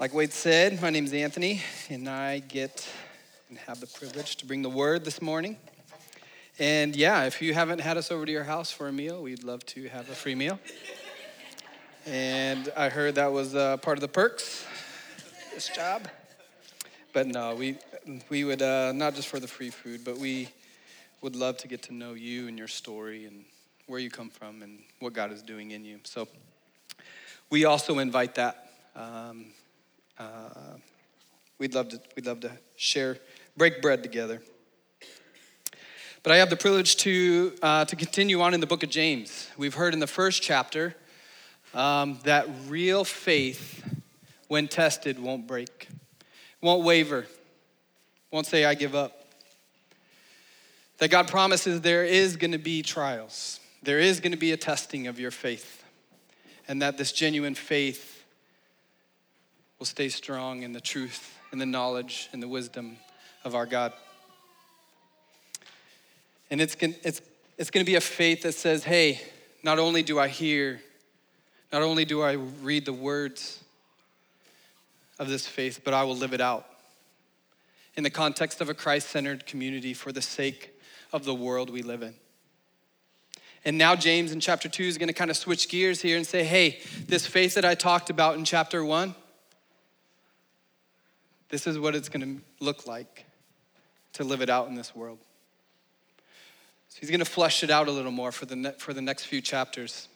Like Wade said, my name is Anthony, and I get and have the privilege to bring the word this morning. And yeah, if you haven't had us over to your house for a meal, we'd love to have a free meal. And I heard that was uh, part of the perks, this job. But no, we, we would, uh, not just for the free food, but we would love to get to know you and your story and where you come from and what God is doing in you. So we also invite that. Um, uh, we'd love to we'd love to share, break bread together. But I have the privilege to uh, to continue on in the book of James. We've heard in the first chapter um, that real faith, when tested, won't break, won't waver, won't say I give up. That God promises there is going to be trials, there is going to be a testing of your faith, and that this genuine faith will stay strong in the truth and the knowledge and the wisdom of our God. And it's, it's, it's going to be a faith that says, hey, not only do I hear, not only do I read the words of this faith, but I will live it out in the context of a Christ centered community for the sake of the world we live in. And now, James in chapter two is going to kind of switch gears here and say, hey, this faith that I talked about in chapter one, this is what it's going to look like to live it out in this world. So he's going to flesh it out a little more for the, ne- for the next few chapters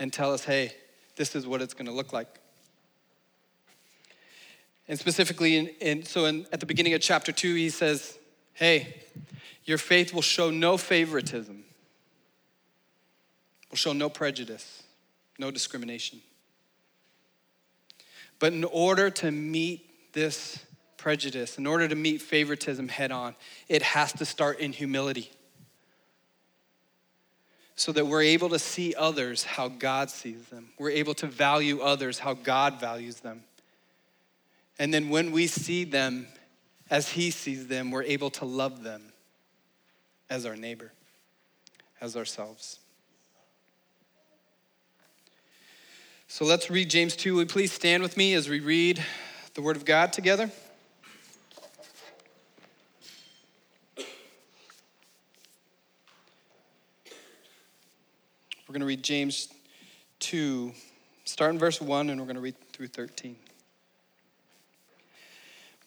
and tell us, hey, this is what it's going to look like. And specifically, in, in so in, at the beginning of chapter two, he says, hey, your faith will show no favoritism, will show no prejudice, no discrimination. But in order to meet this prejudice, in order to meet favoritism head on, it has to start in humility. So that we're able to see others how God sees them. We're able to value others how God values them. And then when we see them as He sees them, we're able to love them as our neighbor, as ourselves. So let's read James 2. Will you please stand with me as we read the Word of God together? We're going to read James 2, start in verse 1, and we're going to read through 13.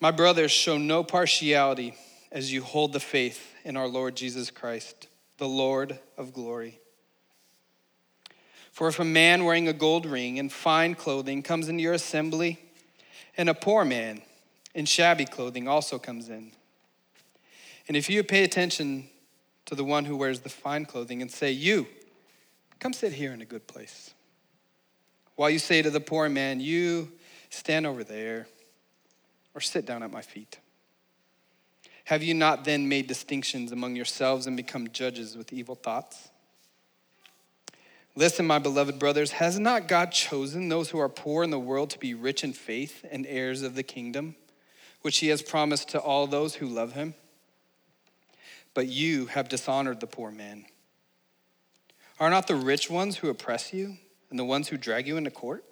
My brothers, show no partiality as you hold the faith in our Lord Jesus Christ, the Lord of glory. For if a man wearing a gold ring and fine clothing comes into your assembly, and a poor man in shabby clothing also comes in. And if you pay attention to the one who wears the fine clothing and say, You, come sit here in a good place. While you say to the poor man, You stand over there or sit down at my feet. Have you not then made distinctions among yourselves and become judges with evil thoughts? Listen, my beloved brothers, has not God chosen those who are poor in the world to be rich in faith and heirs of the kingdom, which he has promised to all those who love him? But you have dishonored the poor man. Are not the rich ones who oppress you and the ones who drag you into court?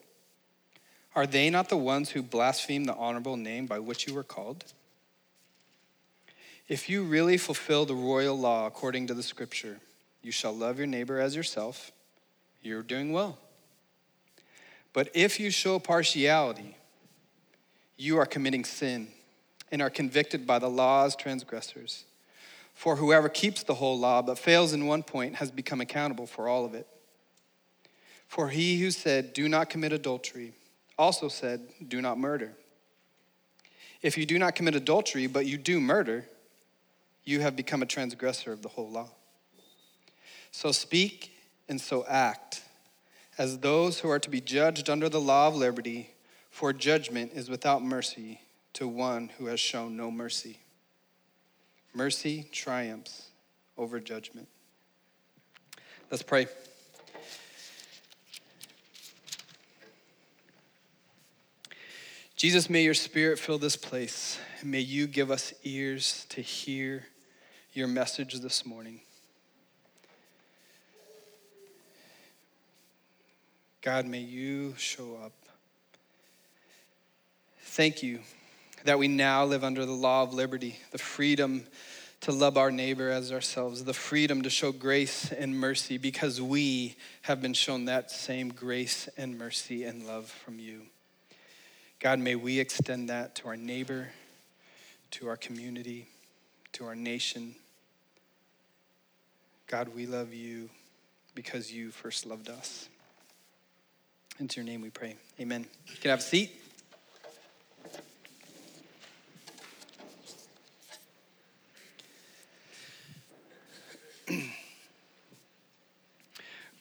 Are they not the ones who blaspheme the honorable name by which you were called? If you really fulfill the royal law according to the scripture, you shall love your neighbor as yourself you're doing well. But if you show partiality, you are committing sin and are convicted by the law's transgressors. For whoever keeps the whole law but fails in one point has become accountable for all of it. For he who said, Do not commit adultery, also said, Do not murder. If you do not commit adultery, but you do murder, you have become a transgressor of the whole law. So speak and so act as those who are to be judged under the law of liberty, for judgment is without mercy to one who has shown no mercy. Mercy triumphs over judgment. Let's pray. Jesus, may your spirit fill this place, and may you give us ears to hear your message this morning. God, may you show up Thank you that we now live under the law of liberty, the freedom to love our neighbor as ourselves, the freedom to show grace and mercy because we have been shown that same grace and mercy and love from you. God, may we extend that to our neighbor, to our community, to our nation. God, we love you because you first loved us. Into your name we pray. Amen. You can have a seat.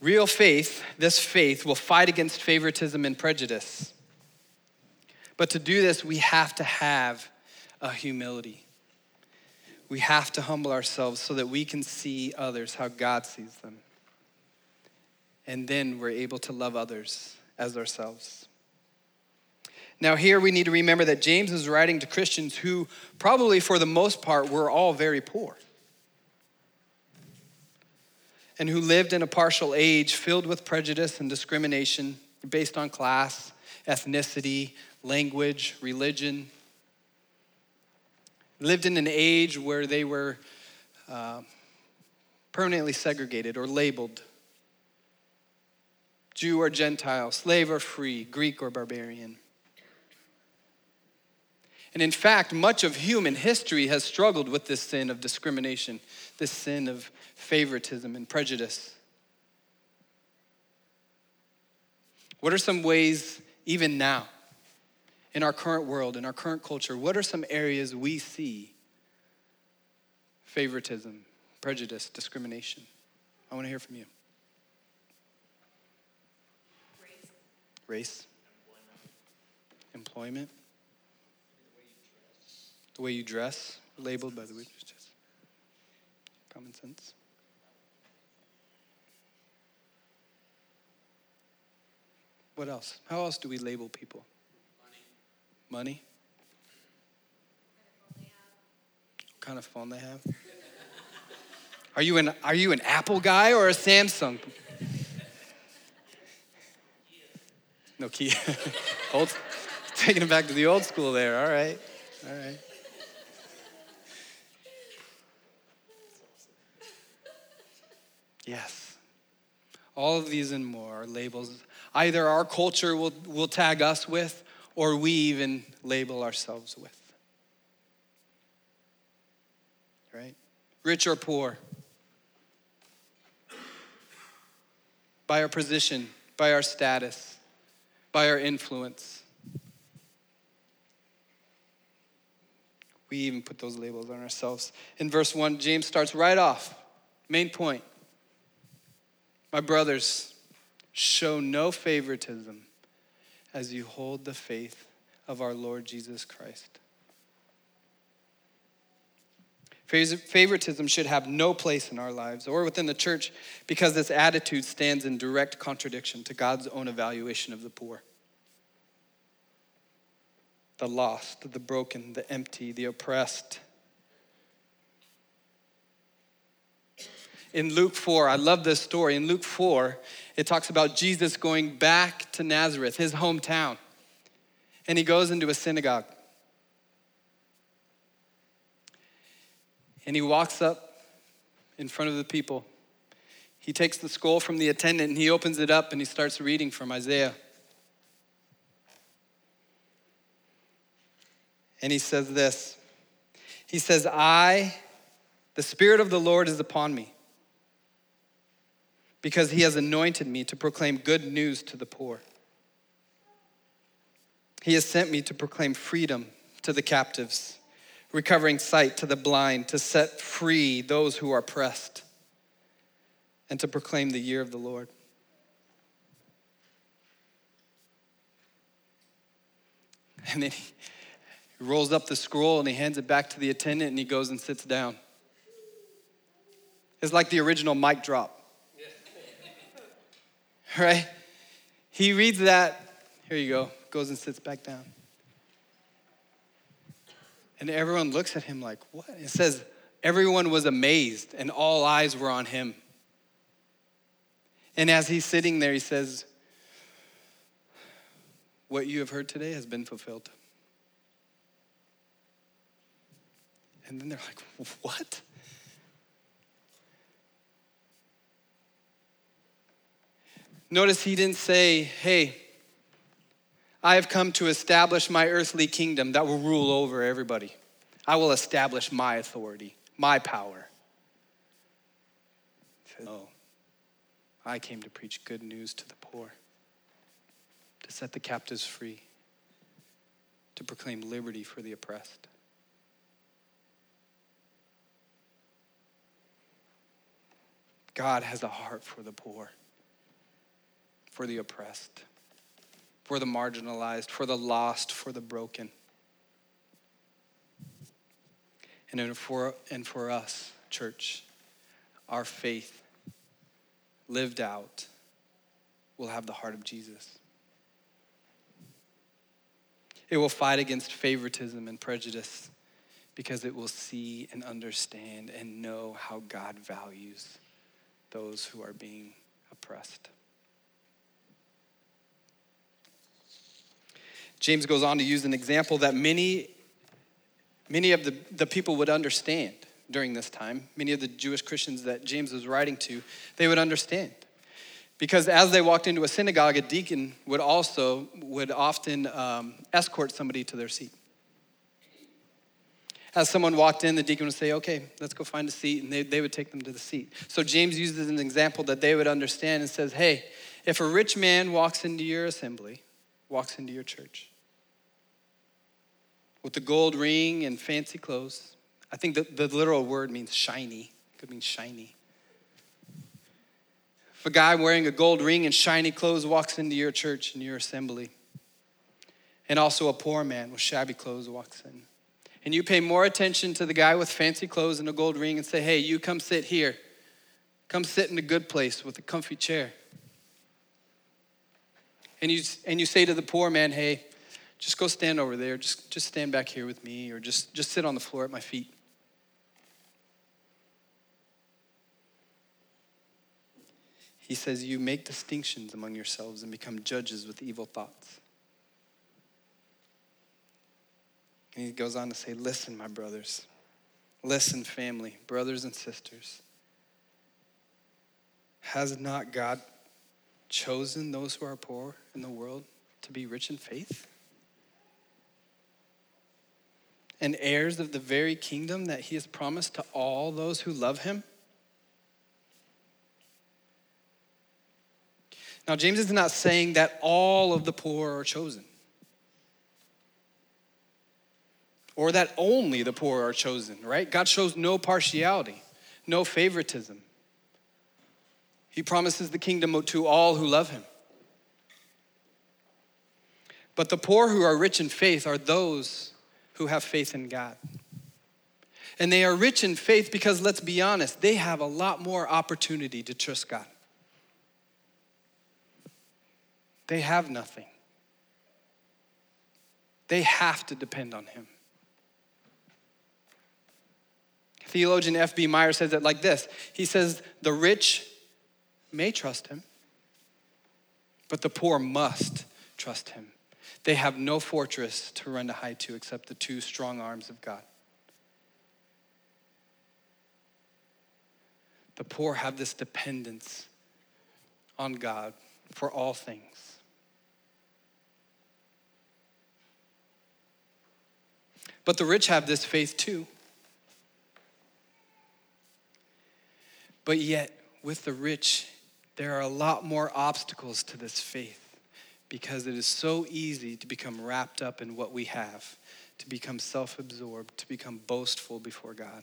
Real faith, this faith, will fight against favoritism and prejudice. But to do this, we have to have a humility. We have to humble ourselves so that we can see others how God sees them. And then we're able to love others as ourselves. Now, here we need to remember that James is writing to Christians who, probably for the most part, were all very poor and who lived in a partial age filled with prejudice and discrimination based on class, ethnicity, language, religion. Lived in an age where they were uh, permanently segregated or labeled Jew or Gentile, slave or free, Greek or barbarian. And in fact, much of human history has struggled with this sin of discrimination, this sin of favoritism and prejudice. What are some ways, even now, in our current world, in our current culture, what are some areas we see favoritism, prejudice, discrimination? I want to hear from you. Race. Employment. The way you dress, labeled by the way you dress. Common sense. What else? How else do we label people? Money. Money? What kind of phone they have? Are you an Are you an Apple guy or a Samsung? Key. old, taking it back to the old school there. All right. All right. Yes. All of these and more are labels either our culture will, will tag us with or we even label ourselves with. Right? Rich or poor. By our position, by our status, by our influence. We even put those labels on ourselves. In verse 1, James starts right off. Main point. My brothers, show no favoritism as you hold the faith of our Lord Jesus Christ. Favoritism should have no place in our lives or within the church because this attitude stands in direct contradiction to God's own evaluation of the poor. The lost, the broken, the empty, the oppressed, in Luke 4, I love this story. In Luke 4, it talks about Jesus going back to Nazareth, his hometown. And he goes into a synagogue. And he walks up in front of the people. He takes the scroll from the attendant and he opens it up and he starts reading from Isaiah. And he says this He says, I, the Spirit of the Lord is upon me because he has anointed me to proclaim good news to the poor. He has sent me to proclaim freedom to the captives, recovering sight to the blind, to set free those who are oppressed, and to proclaim the year of the Lord. And then he rolls up the scroll and he hands it back to the attendant and he goes and sits down. It's like the original mic drop. right? He reads that, here you go, goes and sits back down. And everyone looks at him like, What? It says, Everyone was amazed, and all eyes were on him. And as he's sitting there, he says, What you have heard today has been fulfilled. And then they're like, What? Notice he didn't say, Hey, I have come to establish my earthly kingdom that will rule over everybody. I will establish my authority, my power. Oh, I came to preach good news to the poor, to set the captives free, to proclaim liberty for the oppressed. God has a heart for the poor, for the oppressed, for the marginalized, for the lost, for the broken. And for, and for us, church, our faith lived out will have the heart of Jesus. It will fight against favoritism and prejudice because it will see and understand and know how God values those who are being oppressed. James goes on to use an example that many, many of the, the people would understand during this time. Many of the Jewish Christians that James was writing to, they would understand. Because as they walked into a synagogue, a deacon would also, would often um, escort somebody to their seat. As someone walked in, the deacon would say, okay, let's go find a seat, and they, they would take them to the seat. So James uses an example that they would understand and says, hey, if a rich man walks into your assembly, walks into your church, with the gold ring and fancy clothes, I think the, the literal word means shiny, it could mean shiny. If a guy wearing a gold ring and shiny clothes walks into your church and your assembly, and also a poor man with shabby clothes walks in, and you pay more attention to the guy with fancy clothes and a gold ring and say, hey, you come sit here. Come sit in a good place with a comfy chair. And you, and you say to the poor man, hey, just go stand over there. Just, just stand back here with me, or just, just sit on the floor at my feet. He says, You make distinctions among yourselves and become judges with evil thoughts. And he goes on to say, Listen, my brothers. Listen, family, brothers and sisters. Has not God chosen those who are poor in the world to be rich in faith? And heirs of the very kingdom that he has promised to all those who love him? Now, James is not saying that all of the poor are chosen. or that only the poor are chosen, right? God shows no partiality, no favoritism. He promises the kingdom to all who love him. But the poor who are rich in faith are those who have faith in God. And they are rich in faith because, let's be honest, they have a lot more opportunity to trust God. They have nothing, they have to depend on Him. Theologian F.B. Meyer says it like this He says, The rich may trust him, but the poor must trust him. They have no fortress to run to hide to except the two strong arms of God. The poor have this dependence on God for all things. But the rich have this faith too. But yet, with the rich, there are a lot more obstacles to this faith because it is so easy to become wrapped up in what we have, to become self absorbed, to become boastful before God,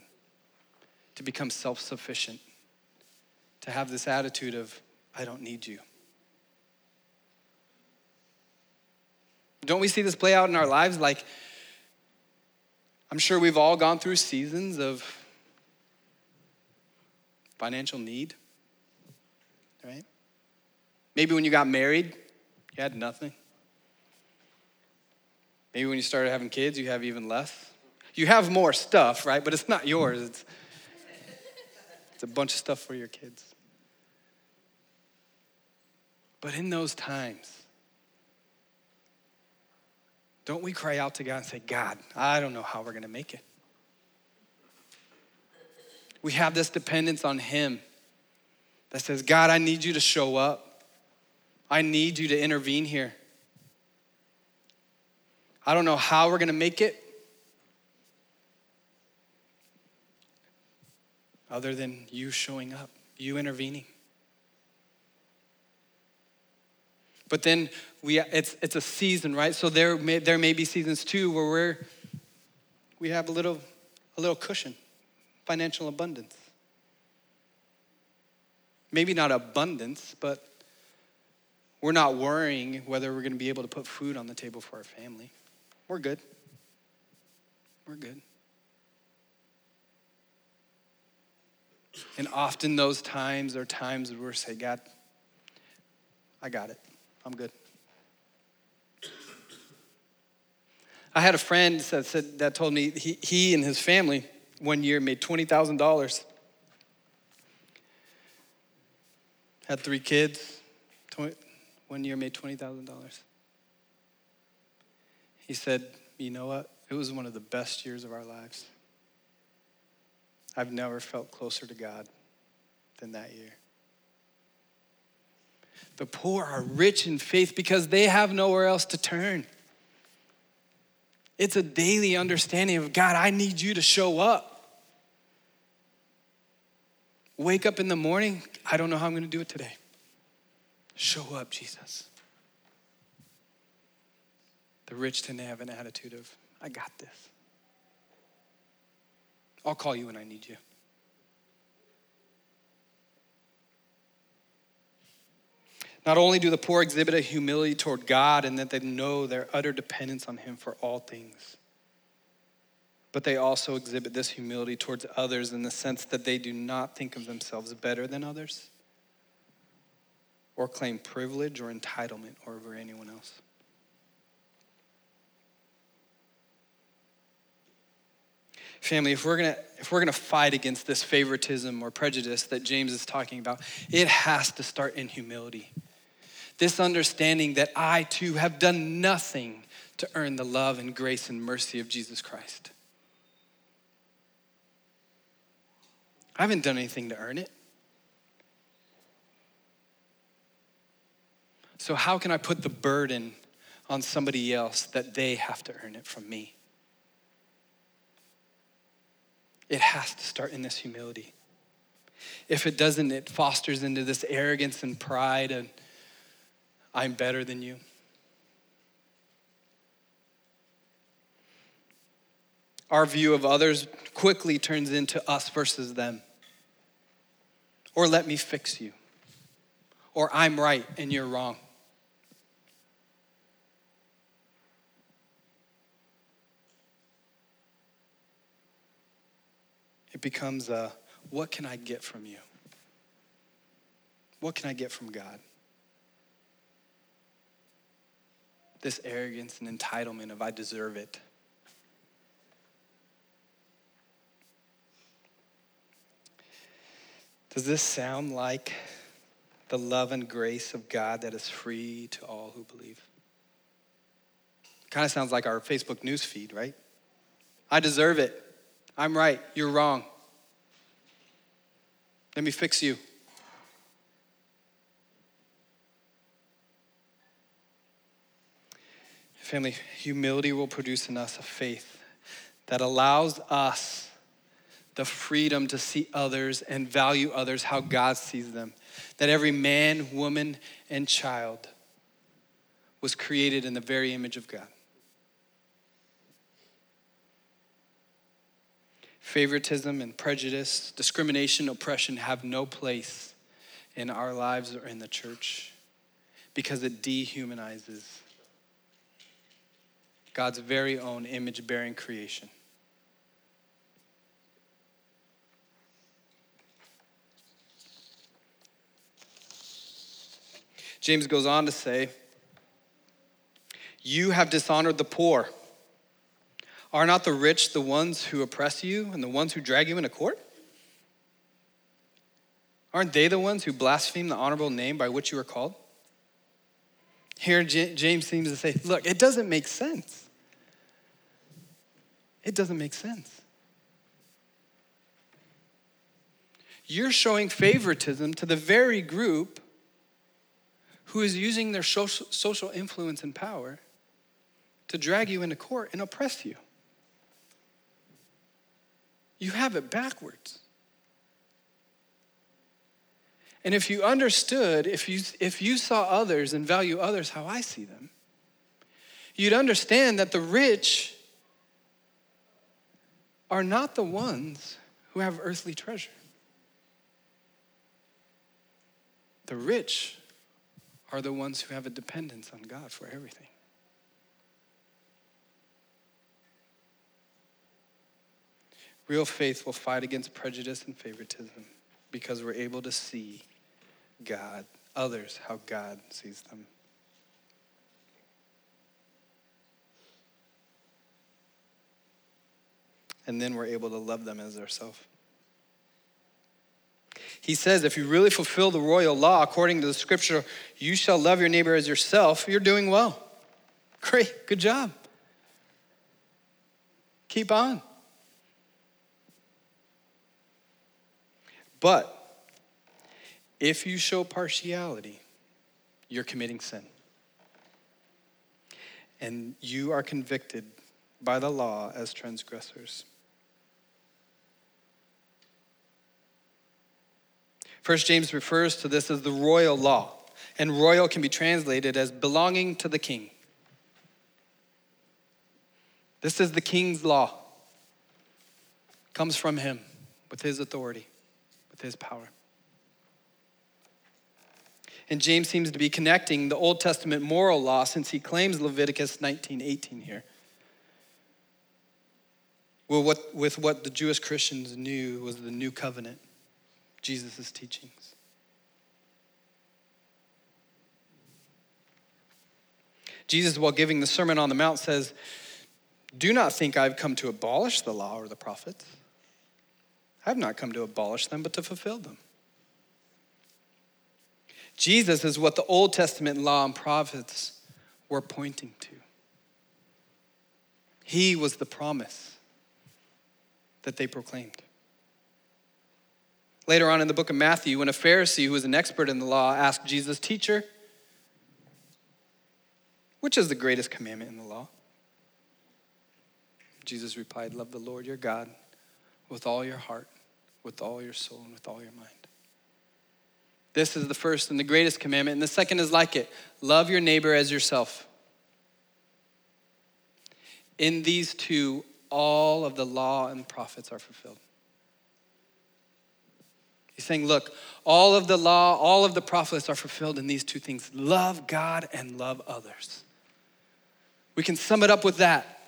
to become self sufficient, to have this attitude of, I don't need you. Don't we see this play out in our lives? Like, I'm sure we've all gone through seasons of financial need, right? Maybe when you got married, you had nothing. Maybe when you started having kids, you have even less. You have more stuff, right? But it's not yours. It's, it's a bunch of stuff for your kids. But in those times, don't we cry out to God and say, God, I don't know how we're going to make it. We have this dependence on Him that says, God, I need you to show up. I need you to intervene here. I don't know how we're going to make it other than you showing up, you intervening. But then we, it's, it's a season, right? So there may, there may be seasons too where we're, we have a little, a little cushion, financial abundance. Maybe not abundance, but we're not worrying whether we're going to be able to put food on the table for our family. We're good. We're good. And often those times are times where we say, God, I got it. I'm good. I had a friend that said that told me he, he and his family one year made twenty thousand dollars. Had three kids. 20, one year made twenty thousand dollars. He said, "You know what? It was one of the best years of our lives. I've never felt closer to God than that year." The poor are rich in faith because they have nowhere else to turn. It's a daily understanding of God, I need you to show up. Wake up in the morning, I don't know how I'm going to do it today. Show up, Jesus. The rich tend to have an attitude of, I got this. I'll call you when I need you. Not only do the poor exhibit a humility toward God and that they know their utter dependence on Him for all things, but they also exhibit this humility towards others in the sense that they do not think of themselves better than others or claim privilege or entitlement over anyone else. Family, if we're gonna if we're gonna fight against this favoritism or prejudice that James is talking about, it has to start in humility. This understanding that I too have done nothing to earn the love and grace and mercy of Jesus Christ. I haven't done anything to earn it. So, how can I put the burden on somebody else that they have to earn it from me? It has to start in this humility. If it doesn't, it fosters into this arrogance and pride and I'm better than you. Our view of others quickly turns into us versus them. Or let me fix you. Or I'm right and you're wrong. It becomes a what can I get from you? What can I get from God? this arrogance and entitlement of I deserve it. Does this sound like the love and grace of God that is free to all who believe? Kind of sounds like our Facebook news feed, right? I deserve it. I'm right. You're wrong. Let me fix you. Family, humility will produce in us a faith that allows us the freedom to see others and value others how God sees them. That every man, woman, and child was created in the very image of God. Favoritism and prejudice, discrimination, oppression have no place in our lives or in the church because it dehumanizes God's very own image bearing creation. James goes on to say, You have dishonored the poor. Are not the rich the ones who oppress you and the ones who drag you into court? Aren't they the ones who blaspheme the honorable name by which you are called? Here, James seems to say, Look, it doesn't make sense. It doesn't make sense. you're showing favoritism to the very group who is using their social influence and power to drag you into court and oppress you. You have it backwards. And if you understood, if you, if you saw others and value others how I see them, you'd understand that the rich are not the ones who have earthly treasure. The rich are the ones who have a dependence on God for everything. Real faith will fight against prejudice and favoritism because we're able to see God, others, how God sees them. And then we're able to love them as ourselves. He says, if you really fulfill the royal law according to the scripture, you shall love your neighbor as yourself, you're doing well. Great, good job. Keep on. But if you show partiality, you're committing sin. And you are convicted by the law as transgressors. First James refers to this as the royal law, and royal can be translated as belonging to the king. This is the king's law. Comes from him with his authority with his power. And James seems to be connecting the Old Testament moral law since he claims Leviticus 19:18 here. Well, what, with what the Jewish Christians knew was the new covenant, Jesus' teachings. Jesus, while giving the Sermon on the Mount, says, Do not think I've come to abolish the law or the prophets. I have not come to abolish them, but to fulfill them. Jesus is what the Old Testament law and prophets were pointing to. He was the promise that they proclaimed. Later on in the book of Matthew, when a Pharisee who was an expert in the law asked Jesus, Teacher, which is the greatest commandment in the law? Jesus replied, Love the Lord your God with all your heart, with all your soul and with all your mind. This is the first and the greatest commandment. And the second is like it love your neighbor as yourself. In these two, all of the law and prophets are fulfilled. He's saying, look, all of the law, all of the prophets are fulfilled in these two things love God and love others. We can sum it up with that.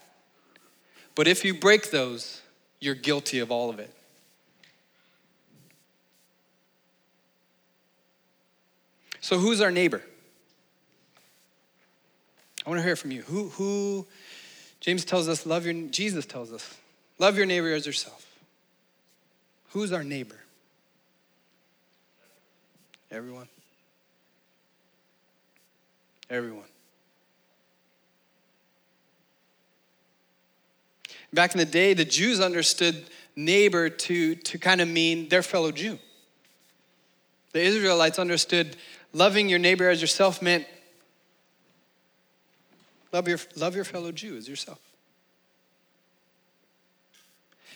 But if you break those, you're guilty of all of it. So, who's our neighbor? I want to hear from you. Who, who, James tells us, love your, Jesus tells us, love your neighbor as yourself. Who's our neighbor? Everyone. Everyone. Back in the day, the Jews understood neighbor to, to kind of mean their fellow Jew. The Israelites understood loving your neighbor as yourself meant love your, love your fellow Jew as yourself.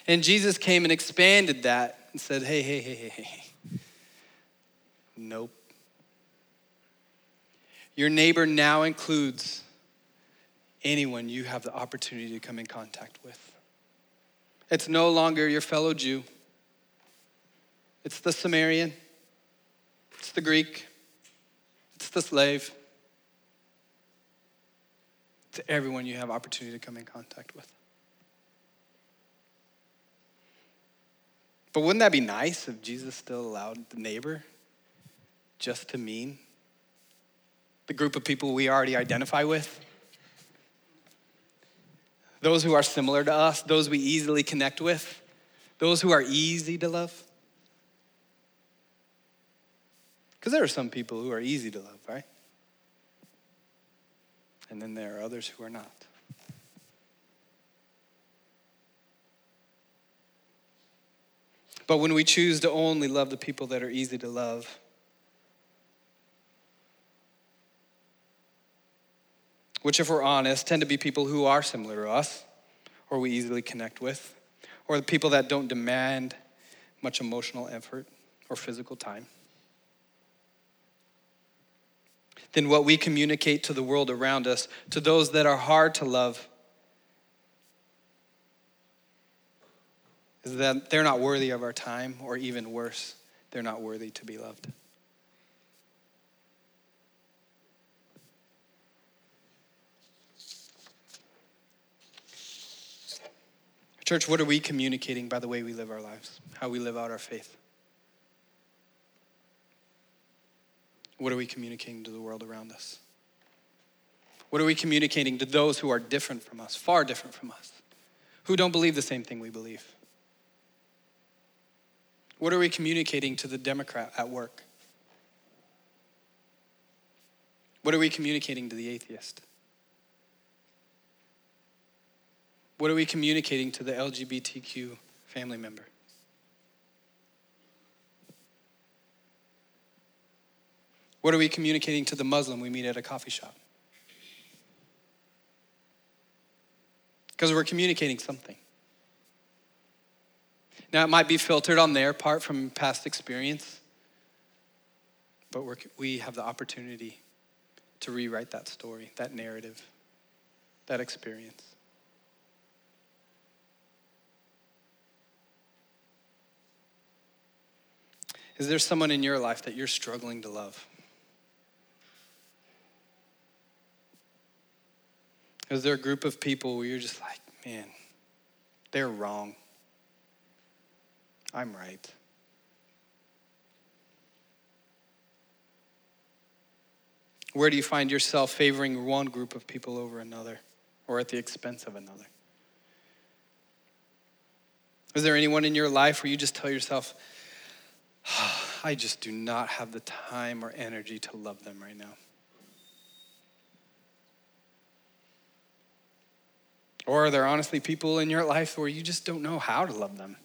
And Jesus came and expanded that and said, hey, hey, hey, hey, hey. Nope. Your neighbor now includes anyone you have the opportunity to come in contact with. It's no longer your fellow Jew, it's the Samaritan, it's the Greek, the slave. To everyone you have opportunity to come in contact with. But wouldn't that be nice if Jesus still allowed the neighbor just to mean the group of people we already identify with? Those who are similar to us, those we easily connect with, those who are easy to love? Because there are some people who are easy to love, right? And then there are others who are not. But when we choose to only love the people that are easy to love, which, if we're honest, tend to be people who are similar to us or we easily connect with, or the people that don't demand much emotional effort or physical time, then what we communicate to the world around us, to those that are hard to love, is that they're not worthy of our time, or even worse, they're not worthy to be loved. Church, what are we communicating by the way we live our lives, how we live out our faith? What are we communicating to the world around us? What are we communicating to those who are different from us, far different from us, who don't believe the same thing we believe? What are we communicating to the Democrat at work? What are we communicating to the atheist? What are we communicating to the LGBTQ family member? What are we communicating to the Muslim we meet at a coffee shop? Because we're communicating something. Now, it might be filtered on their part from past experience, but we have the opportunity to rewrite that story, that narrative, that experience. Is there someone in your life that you're struggling to love? Is there a group of people where you're just like, man, they're wrong? I'm right. Where do you find yourself favoring one group of people over another or at the expense of another? Is there anyone in your life where you just tell yourself, ah, I just do not have the time or energy to love them right now? Or are there honestly people in your life where you just don't know how to love them?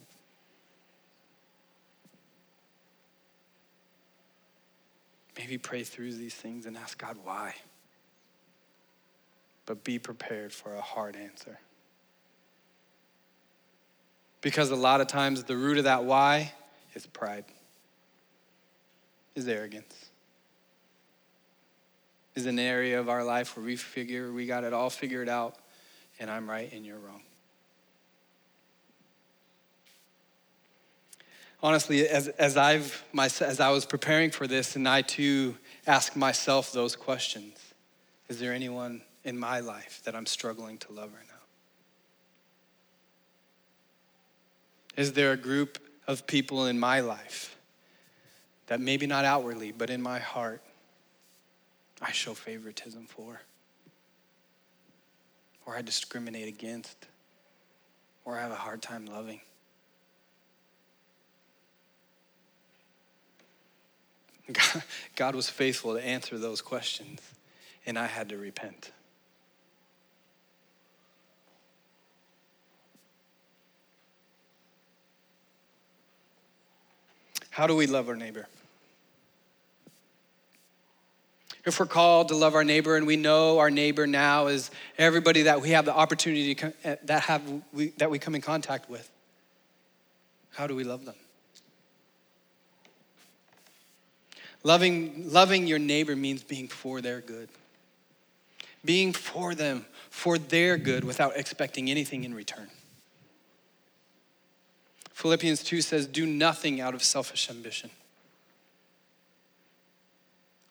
Maybe pray through these things and ask God why. But be prepared for a hard answer. Because a lot of times the root of that why is pride, is arrogance, is an area of our life where we figure we got it all figured out and I'm right and you're wrong. Honestly, as, as, I've, my, as I was preparing for this, and I too ask myself those questions Is there anyone in my life that I'm struggling to love right now? Is there a group of people in my life that maybe not outwardly, but in my heart, I show favoritism for? Or I discriminate against, or I have a hard time loving. God, was faithful to answer those questions, and I had to repent. How do we love our neighbor? If we're called to love our neighbor and we know our neighbor now is everybody that we have the opportunity to, eh, that have we, that we come in contact with how do we love them? Loving loving your neighbor means being for their good. Being for them for their good without expecting anything in return. Philippians 2 says do nothing out of selfish ambition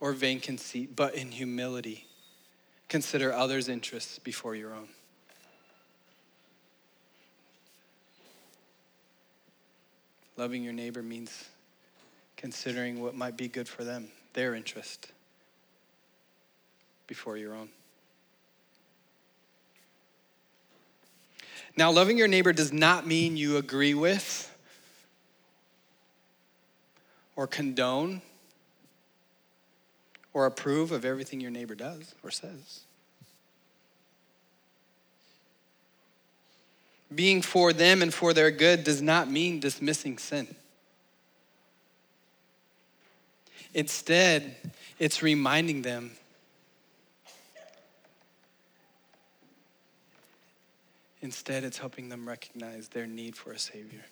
or vain conceit, but in humility, consider others' interests before your own. Loving your neighbor means considering what might be good for them, their interest, before your own. Now, loving your neighbor does not mean you agree with or condone or approve of everything your neighbor does or says. Being for them and for their good does not mean dismissing sin. Instead, it's reminding them Instead, it's helping them recognize their need for a Savior.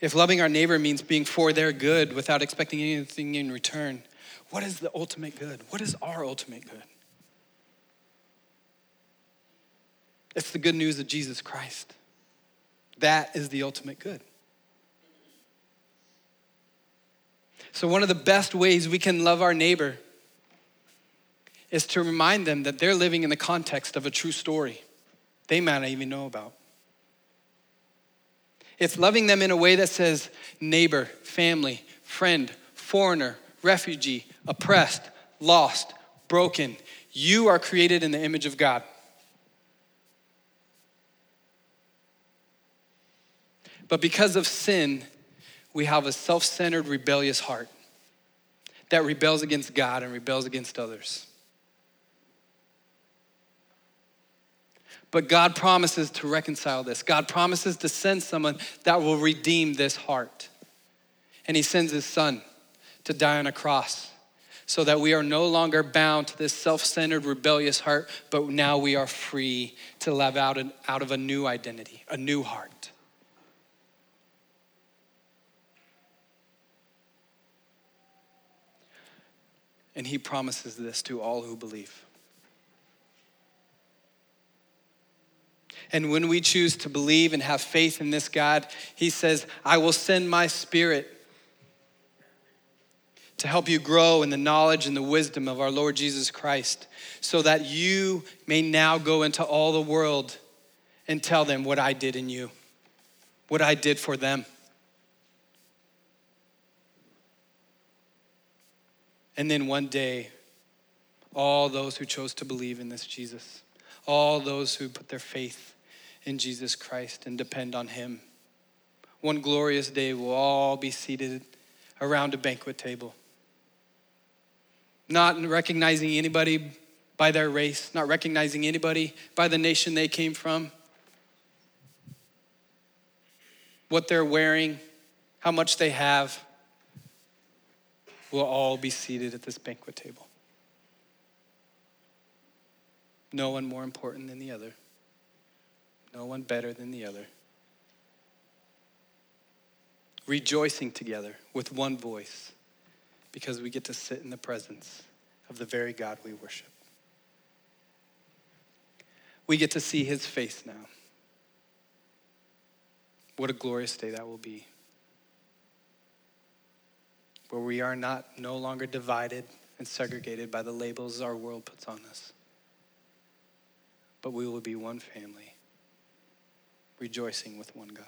If loving our neighbor means being for their good without expecting anything in return, what is the ultimate good? What is our ultimate good? It's the good news of Jesus Christ. That is the ultimate good. So, one of the best ways we can love our neighbor is to remind them that they're living in the context of a true story they might not even know about. It's loving them in a way that says neighbor, family, friend, foreigner, refugee, oppressed, lost, broken. You are created in the image of God. But because of sin, we have a self centered, rebellious heart that rebels against God and rebels against others. But God promises to reconcile this. God promises to send someone that will redeem this heart. And He sends His Son to die on a cross so that we are no longer bound to this self centered, rebellious heart, but now we are free to live out, an, out of a new identity, a new heart. And He promises this to all who believe. And when we choose to believe and have faith in this God, He says, I will send my spirit to help you grow in the knowledge and the wisdom of our Lord Jesus Christ, so that you may now go into all the world and tell them what I did in you, what I did for them. And then one day, all those who chose to believe in this Jesus, all those who put their faith in Jesus Christ and depend on Him. One glorious day, we'll all be seated around a banquet table, not recognizing anybody by their race, not recognizing anybody by the nation they came from, what they're wearing, how much they have. We'll all be seated at this banquet table. No one more important than the other no one better than the other. Rejoicing together with one voice because we get to sit in the presence of the very God we worship. We get to see his face now. What a glorious day that will be. Where we are not no longer divided and segregated by the labels our world puts on us, but we will be one family rejoicing with one God.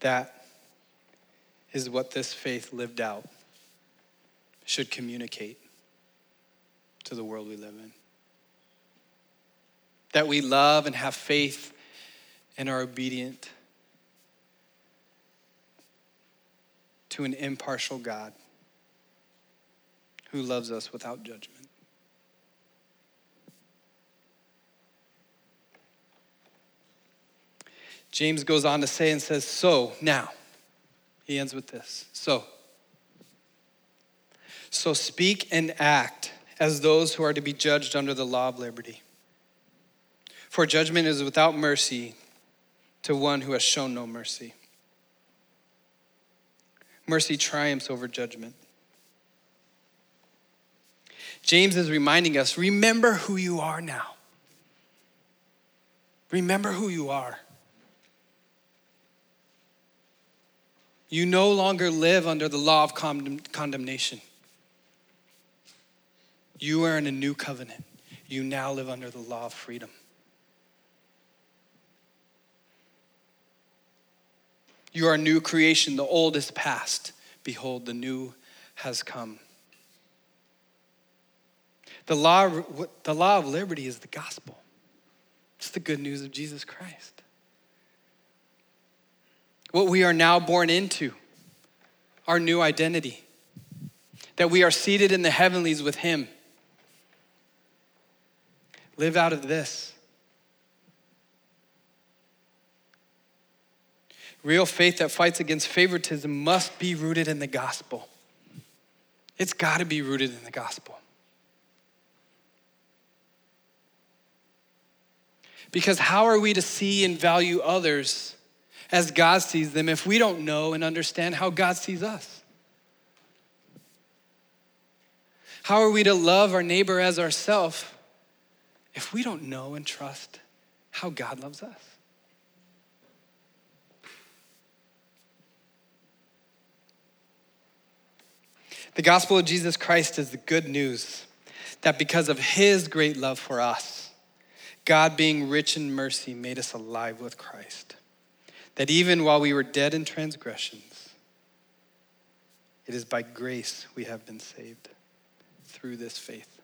That is what this faith lived out should communicate to the world we live in. That we love and have faith and are obedient to an impartial God who loves us without judgment. James goes on to say and says, So now, he ends with this. So, so speak and act as those who are to be judged under the law of liberty. For judgment is without mercy to one who has shown no mercy. Mercy triumphs over judgment. James is reminding us remember who you are now. Remember who you are. You no longer live under the law of condemnation. You are in a new covenant. You now live under the law of freedom. You are a new creation. The old is past. Behold, the new has come. The law, the law of liberty is the gospel. It's the good news of Jesus Christ. What we are now born into, our new identity, that we are seated in the heavenlies with Him. Live out of this. Real faith that fights against favoritism must be rooted in the gospel. It's got to be rooted in the gospel. Because how are we to see and value others as God sees them if we don't know and understand how God sees us? How are we to love our neighbor as ourselves if we don't know and trust how God loves us? The gospel of Jesus Christ is the good news that because of his great love for us, God, being rich in mercy, made us alive with Christ. That even while we were dead in transgressions, it is by grace we have been saved through this faith.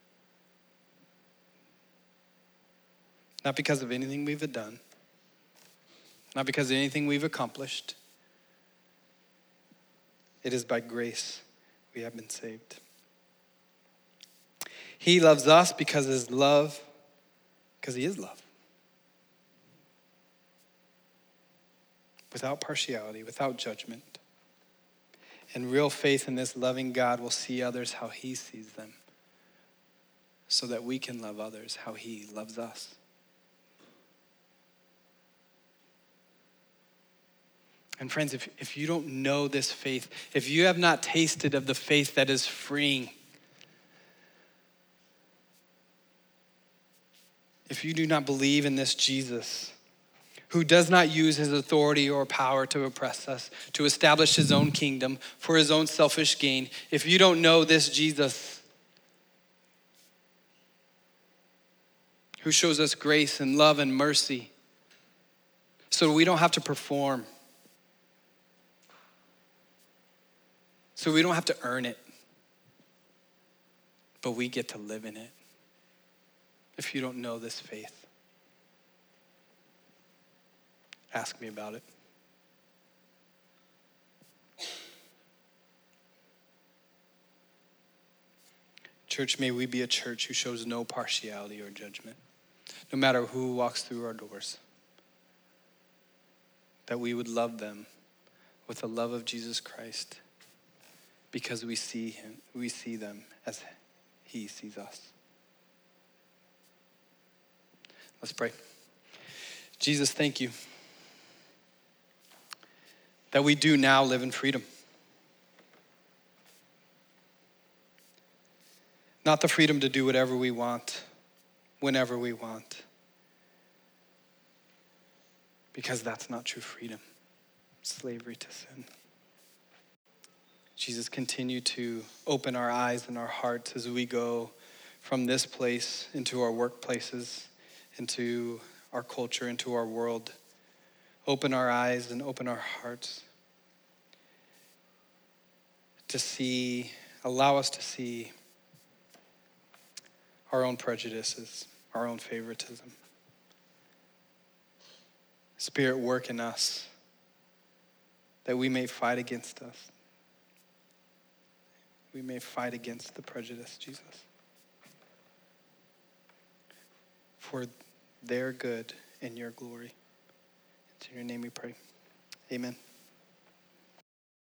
Not because of anything we've done, not because of anything we've accomplished. It is by grace we have been saved. He loves us because his love, because he is love. Without partiality, without judgment. And real faith in this loving God will see others how he sees them so that we can love others how he loves us. And friends, if, if you don't know this faith, if you have not tasted of the faith that is freeing, if you do not believe in this Jesus, who does not use his authority or power to oppress us, to establish his own kingdom for his own selfish gain, if you don't know this Jesus, who shows us grace and love and mercy, so we don't have to perform So we don't have to earn it, but we get to live in it if you don't know this faith. Ask me about it. Church, may we be a church who shows no partiality or judgment, no matter who walks through our doors. That we would love them with the love of Jesus Christ because we see him, we see them as he sees us. Let's pray. Jesus, thank you that we do now live in freedom. Not the freedom to do whatever we want, whenever we want, because that's not true freedom. Slavery to sin. Jesus, continue to open our eyes and our hearts as we go from this place into our workplaces, into our culture, into our world. Open our eyes and open our hearts to see, allow us to see our own prejudices, our own favoritism. Spirit, work in us that we may fight against us we may fight against the prejudice, Jesus. For their good and your glory. It's in your name we pray. Amen.